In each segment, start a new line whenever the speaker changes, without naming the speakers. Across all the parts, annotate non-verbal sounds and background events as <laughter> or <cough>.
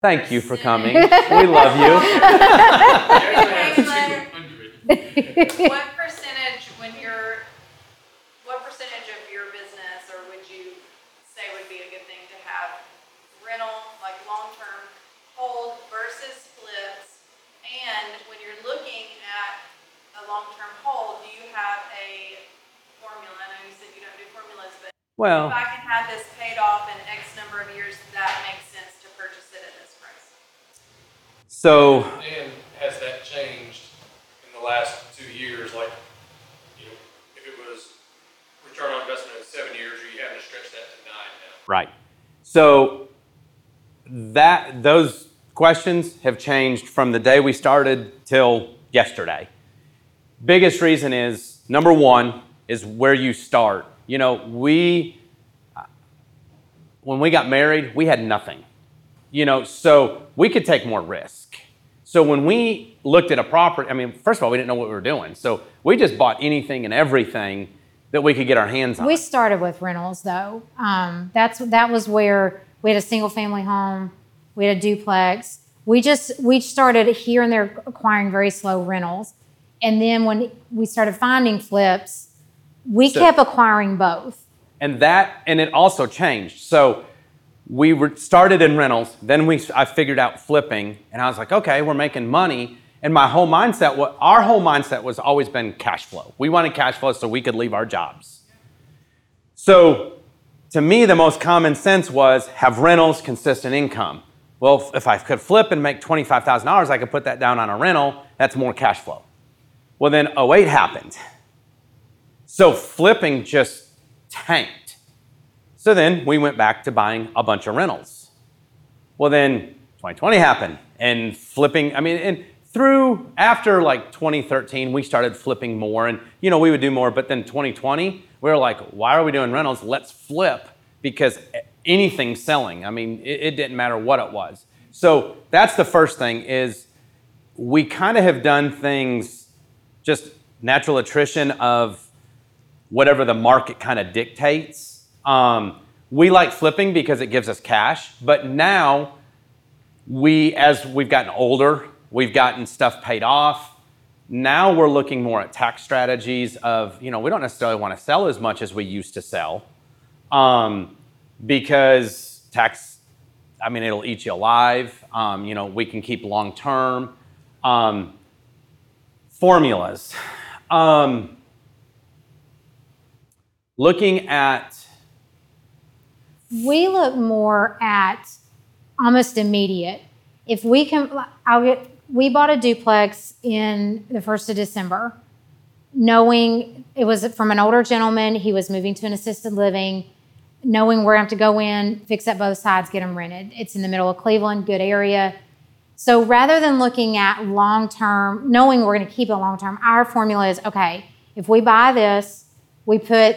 Thank you for coming. <laughs> We love you.
what percentage, when you're, what percentage of your business, or would you say would be a good thing to have rental, like long-term hold versus flips? And when you're looking at a long-term hold, do you have a formula? I know you said you don't do formulas, but
Well,
if I can have this paid off in X number of years, that makes sense to purchase it at this price.
So
And has that changed in the last two years? Like, you know, if it was return on investment in seven years, are you having to stretch that to nine now?
Right. So that those questions have changed from the day we started till yesterday. Biggest reason is number one is where you start. You know, we when we got married, we had nothing. You know, so we could take more risk. So when we looked at a property, I mean, first of all, we didn't know what we were doing. So we just bought anything and everything that we could get our hands on.
We started with rentals though. Um, that's that was where we had a single family home, we had a duplex. We just we started here and there acquiring very slow rentals, and then when we started finding flips, we
So-
kept acquiring both.
and that and it also changed so we were started in rentals then we i figured out flipping and i was like okay we're making money. And my whole mindset what our whole mindset was always been cash flow. We wanted cash flow so we could leave our jobs. So to me the most common sense was have rentals consistent income. Well if- i could flip and make $25000 i could put that down on a rental that's more cash flow. Well then 08 happened. So flipping just tanked. So then we went back to buying a bunch of rentals. Well, then 2020 happened and flipping, I mean, and through after like 2013, we started flipping more and, you know, we would do more. But then 2020, we were like, why are we doing rentals? Let's flip because anything's selling. I mean, it, it didn't matter what it was. So that's the first thing is we kind of have done things just natural attrition of whatever the market kind of dictates. Um, we like flipping because it gives us cash, but now we, as we've gotten older, we've gotten stuff paid off. Now we're looking more at tax strategies of, you know, we don't necessarily want to sell as much as we used to sell um, because tax, I mean, it'll eat you alive. Um, you know, we can keep long term. Um, formulas. Um, looking at
We look more at almost immediate. If we can, I'll get. We bought a duplex in the first of December, knowing it was from an older gentleman. He was moving to an assisted living, knowing going to have to go in, fix up both sides, get them rented. It's in the middle of Cleveland, good area. So rather than looking at long term, knowing we're going to keep it long term, our formula is okay. If we buy this, we put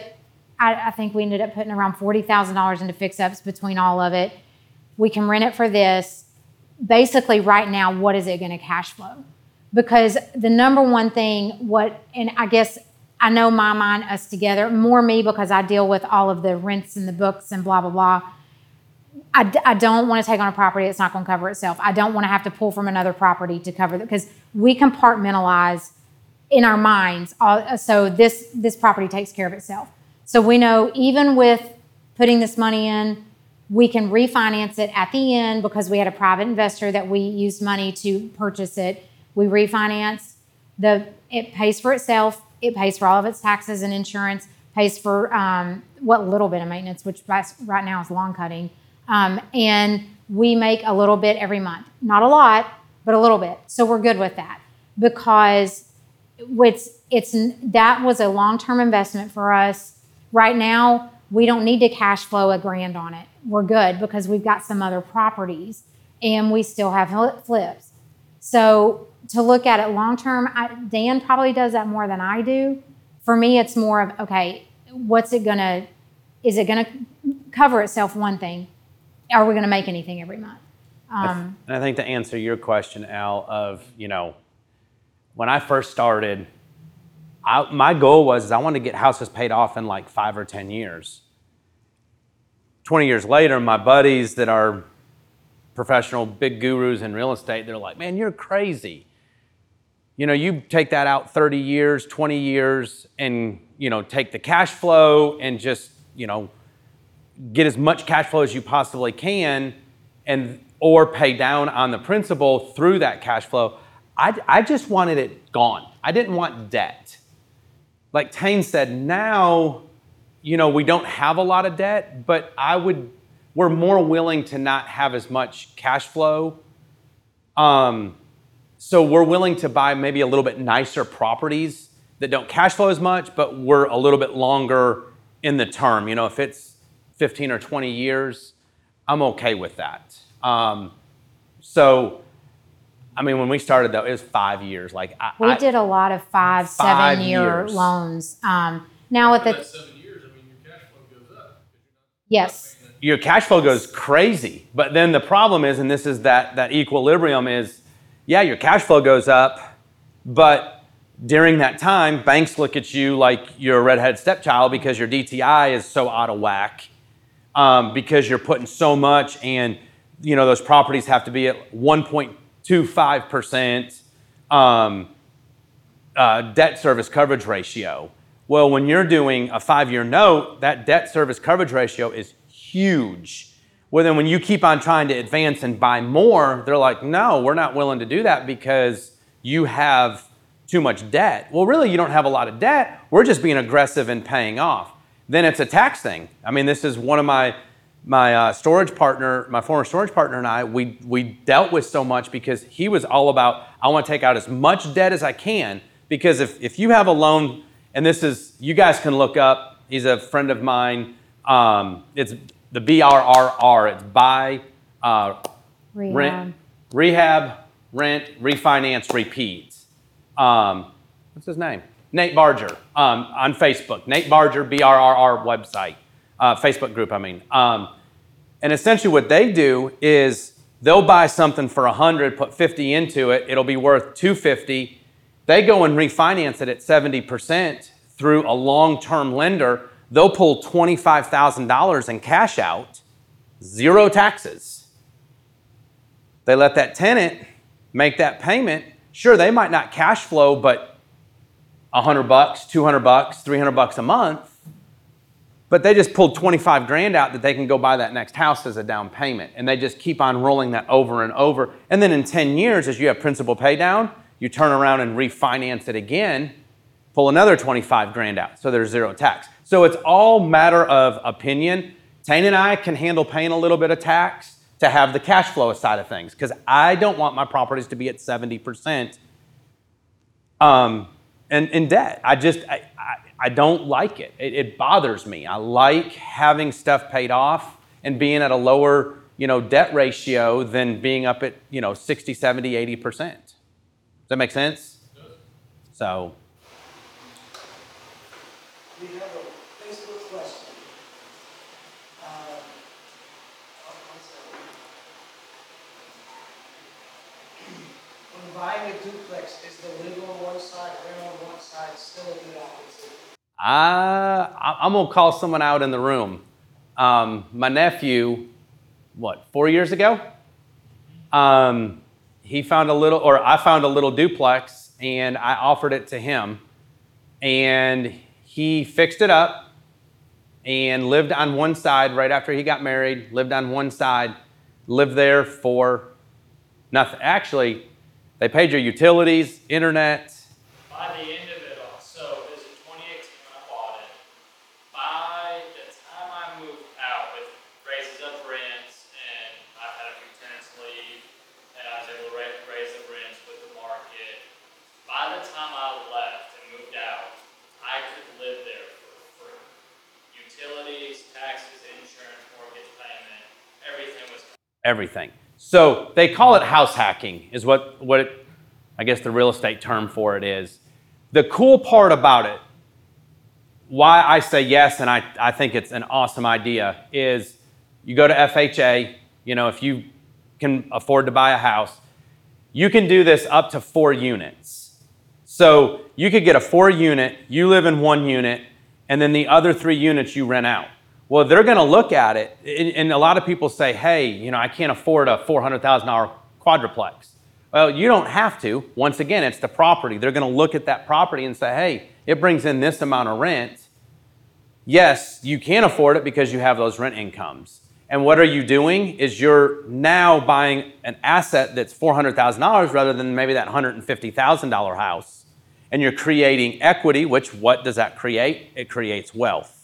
I, I think we ended up putting around forty thousand dollars into fix ups between all of it. We can rent it for this. Basically, right now, what is it going to cash flow? Because the number one thing, what, and I guess I know my mind, us together, more me because I deal with all of the rents and the books and blah blah blah. I, don't want to take on a property that's not going to cover itself. I don't want to have to pull from another property to cover it because we compartmentalize in our minds. All, so this this property takes care of itself. So we know even with putting this money in, we can refinance it at the end because we had a private investor that we used money to purchase it. We refinance the it pays for itself. It pays for all of its taxes and insurance. Pays for um, what little bit of maintenance, which right now is lawn cutting, um, and we make a little bit every month. Not a lot, but a little bit. So we're good with that because it's it's that was a long term investment for us. Right now, we don't need to cash flow a grand on it. We're good because we've got some other properties and we still have flips. So to look at it long term, Dan probably does that more than I do. For me, it's more of okay, what's it gonna? Is it gonna cover itself? One thing, are we gonna make anything every month? Um,
And I think to answer your question, Al, of you know, when I first started, I, my goal was I wanted to get houses paid off in like five or ten years. Twenty years later, my buddies that are professional big gurus in real estate, they're like, man, you're crazy. You know, you take that out 30 years, 20 years, and, you know, take the cash flow and just, you know, get as much cash flow as you possibly can and or pay down on the principal through that cash flow. I, I just wanted it gone. I didn't want debt. Like Tane said, now, you know, we don't have a lot of debt, but I would, we're more willing to not have as much cash flow. Um, so we're willing to buy maybe a little bit nicer properties that don't cash flow as much, but we're a little bit longer in the term. You know, if it's 15 or 20 years, I'm okay with that. Um, so, I mean, when we started though, it was five years. Like I,
We
I-
did a lot of five,
Five
seven year
years.
loans. Um, now with the
seven years, I mean, your cash flow goes up.
yes,
your cash flow goes crazy. But then the problem is, and this is that that equilibrium is, yeah, your cash flow goes up, but during that time, banks look at you like you're a redhead stepchild because your DTI is so out of whack, um, because you're putting so much, and you know those properties have to be at 1.25 percent. Um, uh, debt service coverage ratio. Well, when you're doing a five year note, that debt service coverage ratio is huge. Well, then when you keep on trying to advance and buy more, they're like, no, we're not willing to do that because you have too much debt. Well, really, you don't have a lot of debt. We're just being aggressive and paying off. Then it's a tax thing. I mean, this is one of my my uh, storage partner, my former storage partner, and I, we we dealt with so much because he was all about I want to take out as much debt as I can because if if you have a loan, and this is you guys can look up. He's a friend of mine. Um, it's the BRRR. It's buy, uh,
rehab.
rent, rehab, rent, refinance, repeat. Um, what's his name? Nate Barger um, on Facebook. Nate Barger, BRRR website, uh, Facebook group, I mean. Um, and essentially what they do is they'll buy something for 100, put 50 into it, it'll be worth 250. They go and refinance it at 70% through a long-term lender. They'll pull $25,000 in cash out, zero taxes. They let that tenant make that payment. Sure, they might not cash flow, but 100 bucks, 200 bucks, 300 bucks a month. But they just pulled 25 grand out that they can go buy that next house as a down payment. And they just keep on rolling that over and over. And then in 10 years, as you have principal pay down, you turn around and refinance it again, pull another 25 grand out. So there's zero tax. So it's all matter of opinion. Tane and I can handle paying a little bit of tax to have the cash flow side of things because I don't want my properties to be at 70% um, and in debt. I just, I, I, I don't like it. it. It bothers me. I like having stuff paid off and being at a lower, you know, debt ratio than being up at, you know, 60, 70, 80%. Does that make sense? So,
We have a Facebook question. Um, oh, <clears throat> buying a is the living on one side, rental on one side, still a good option?
I, I'm gonna call someone out in the room. Um, my nephew, what, four years ago? Um, he found a little, or I found a little duplex, and I offered it to him, and he fixed it up and lived on one side right after he got married. Lived on one side, lived there for nothing. Actually, they paid your utilities, internet.
By the end of it all, so it was in 2018 when I bought it. By the time I moved out with raises of rents and I had a few tenants leave and I was able to raise, raise the rents with the market. By the time I left and moved out, I could live there for free. Utilities, taxes, insurance, mortgage payment, everything was
everything. So they call it house hacking, is what, what it, I guess the real estate term for it is. The cool part about it, why I say yes and I, I think it's an awesome idea, is you go to FHA, you know, if you can afford to buy a house, you can do this up to four units. So you could get a four unit, you live in one unit, and then the other three units you rent out. Well, they're going to look at it, and a lot of people say, "Hey, you know, I can't afford a four hundred thousand dollar quadruplex." Well, you don't have to. Once again, it's the property. They're going to look at that property and say, "Hey, it brings in this amount of rent." Yes, you can afford it because you have those rent incomes. And what are you doing? Is you're now buying an asset that's $400,000 rather than maybe that $150,000 house. And you're creating equity, which what does that create? It creates wealth.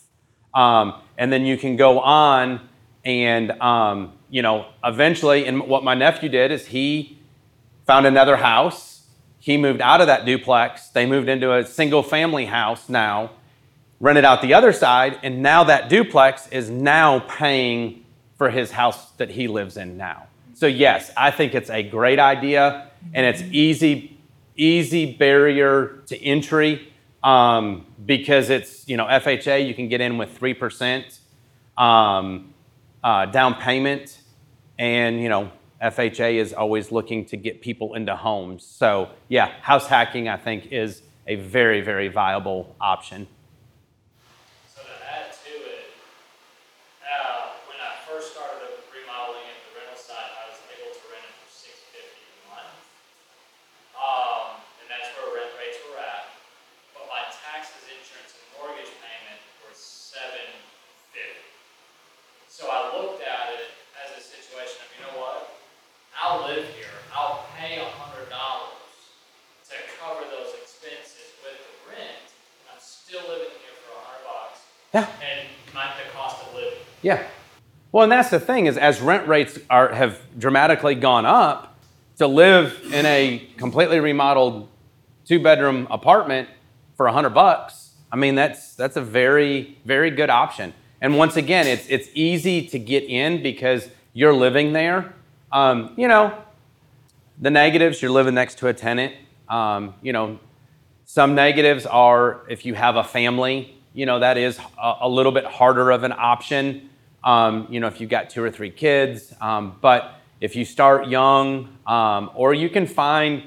Um, and then you can go on and, um, you know, eventually, and what my nephew did is he found another house. He moved out of that duplex. They moved into a single family house now, rented out the other side, and now that duplex is now paying for his house that he lives in now. So yes, I think it's a great idea, and it's easy, easy barrier to entry um, because it's you know FHA. You can get in with three percent um, uh, down payment, and you know FHA is always looking to get people into homes. So yeah, house hacking I think is a very very viable option.
So to add to it, uh, when I first started remodeling at the rental side, I was able to rent it for six fifty a month. Um, and that's where rent rates were at. But my taxes, insurance, and mortgage payment were seven fifty. So I looked at it as a situation of, you know what? I'll live here. I'll pay a hundred dollars to cover those expenses with the rent. I'm still living here for a hundred bucks.
Yeah.
And my, the cost of living.
Yeah. Well, and that's the thing is as rent rates are have dramatically gone up, to live in a completely remodeled two bedroom apartment for a hundred bucks, I mean that's that's a very very good option. And once again, it's it's easy to get in because you're living there. Um, you know, the negatives you're living next to a tenant. Um, you know, some negatives are if you have a family, you know, that is a, a little bit harder of an option. Um, you know, if you've got two or three kids. Um, but if you start young, um, or you can find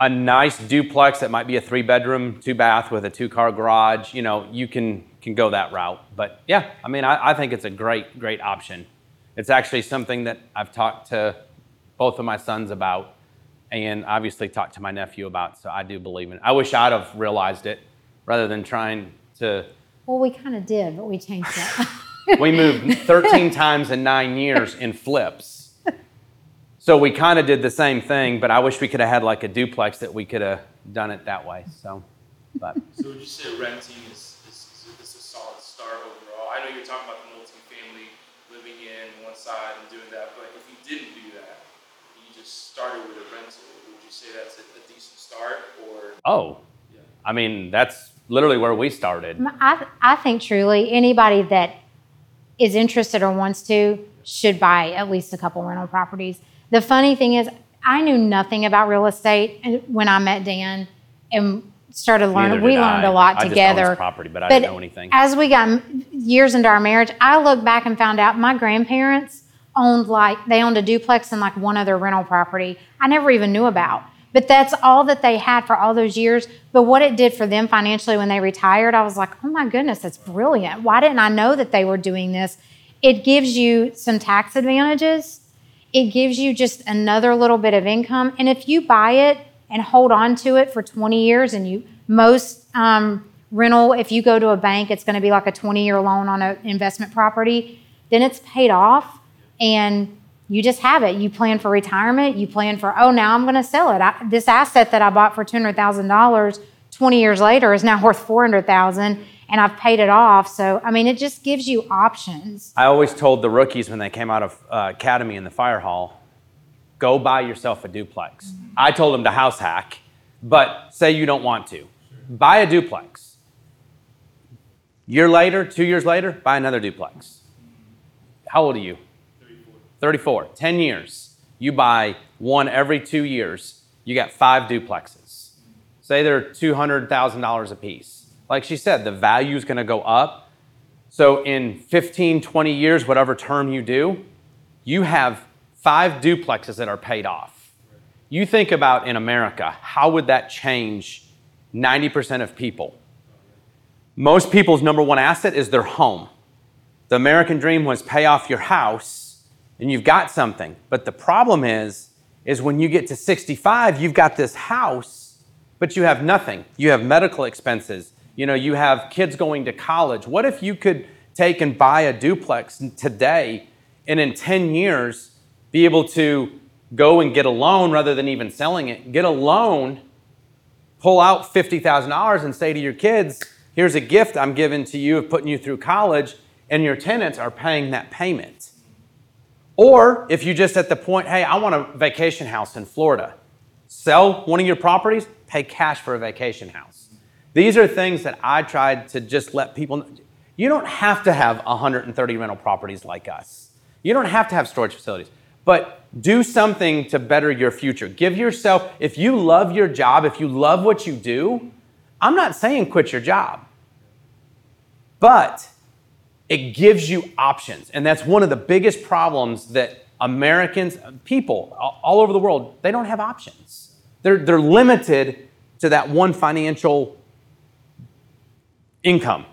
a nice duplex that might be a three bedroom, two bath with a two car garage, you know, you can, can go that route. But yeah, I mean, I, I think it's a great, great option. It's actually something that I've talked to both of my sons about and obviously talked to my nephew about. So I do believe in it. I wish I'd have realized it rather than trying to.
Well, we kind of did, but we changed it. <laughs>
We moved 13 times in nine years in flips. So we kind of did the same thing, but I wish we could have had like a duplex that we could have done it that way. So, but <laughs>
So would you say renting is, is, is, a, is a solid start overall? I know you're talking about the multifamily living in one side and doing that, but if you didn't do that, you just started with a rental, would you say that's a, a decent start or?
oh,
Yeah.
I mean, that's literally where we started.
I, I think truly anybody that is interested or wants to should buy at least a couple rental properties. The funny thing is, I knew nothing about real estate when I met Dan and started learning. We
did
learned a lot
I
together.
property, but I didn't know anything.
As we got years into our marriage, I looked back and found out my grandparents owned like they owned a duplex and like one other rental property I never even knew about. But that's all that they had for all those years. But what it did for them financially when they retired, I was like, oh my goodness, that's brilliant. Why didn't I know that they were doing this? It gives you some tax advantages. It gives you just another little bit of income. And if you buy it and hold on to it for 20 years, and you most um, rental, if you go to a bank, it's going to be like a 20 year loan on an investment property, then it's paid off and you just have it. You plan for retirement. You plan for, oh, now I'm going to sell it. I, this asset that I bought for $200,000 20 years later is now <laughs> worth 400000 and I've paid it off. So, I mean, it just gives you options.
I always told the rookies when they came out of uh, academy in the fire hall, go buy yourself a duplex. I told them to house hack, but say you don't want to, buy a duplex. Year later, two years later, buy another duplex. How old are you? 34. 10 years. You buy one every two years. You got five duplexes. Say they're $200,000 a piece. Like she said, the value is going to go up. So in 15, 20 years, whatever term you do, you have five duplexes that are paid off. You think about in America, how would that change 90% of people? Most people's number one asset is their home. The American dream was pay off your house and you've got something. But the problem is is when you get to 65, you've got this house, but you have nothing. You have medical expenses. You know, you have kids going to college. What if you could take and buy a duplex today and in 10 years be able to go and get a loan rather than even selling it? Get a loan, pull out $50,000 and say to your kids, here's a gift I'm giving to you of putting you through college, and your tenants are paying that payment. Or if you just at the point, hey, I want a vacation house in Florida, sell one of your properties, pay cash for a vacation house. These are things that I tried to just let people know. You don't have to have 130 rental properties like us. You don't have to have storage facilities, but do something to better your future. Give yourself, if you love your job, if you love what you do, I'm not saying quit your job, but it gives you options. And that's one of the biggest problems that Americans, people all over the world, they don't have options. They're, they're limited to that one financial income.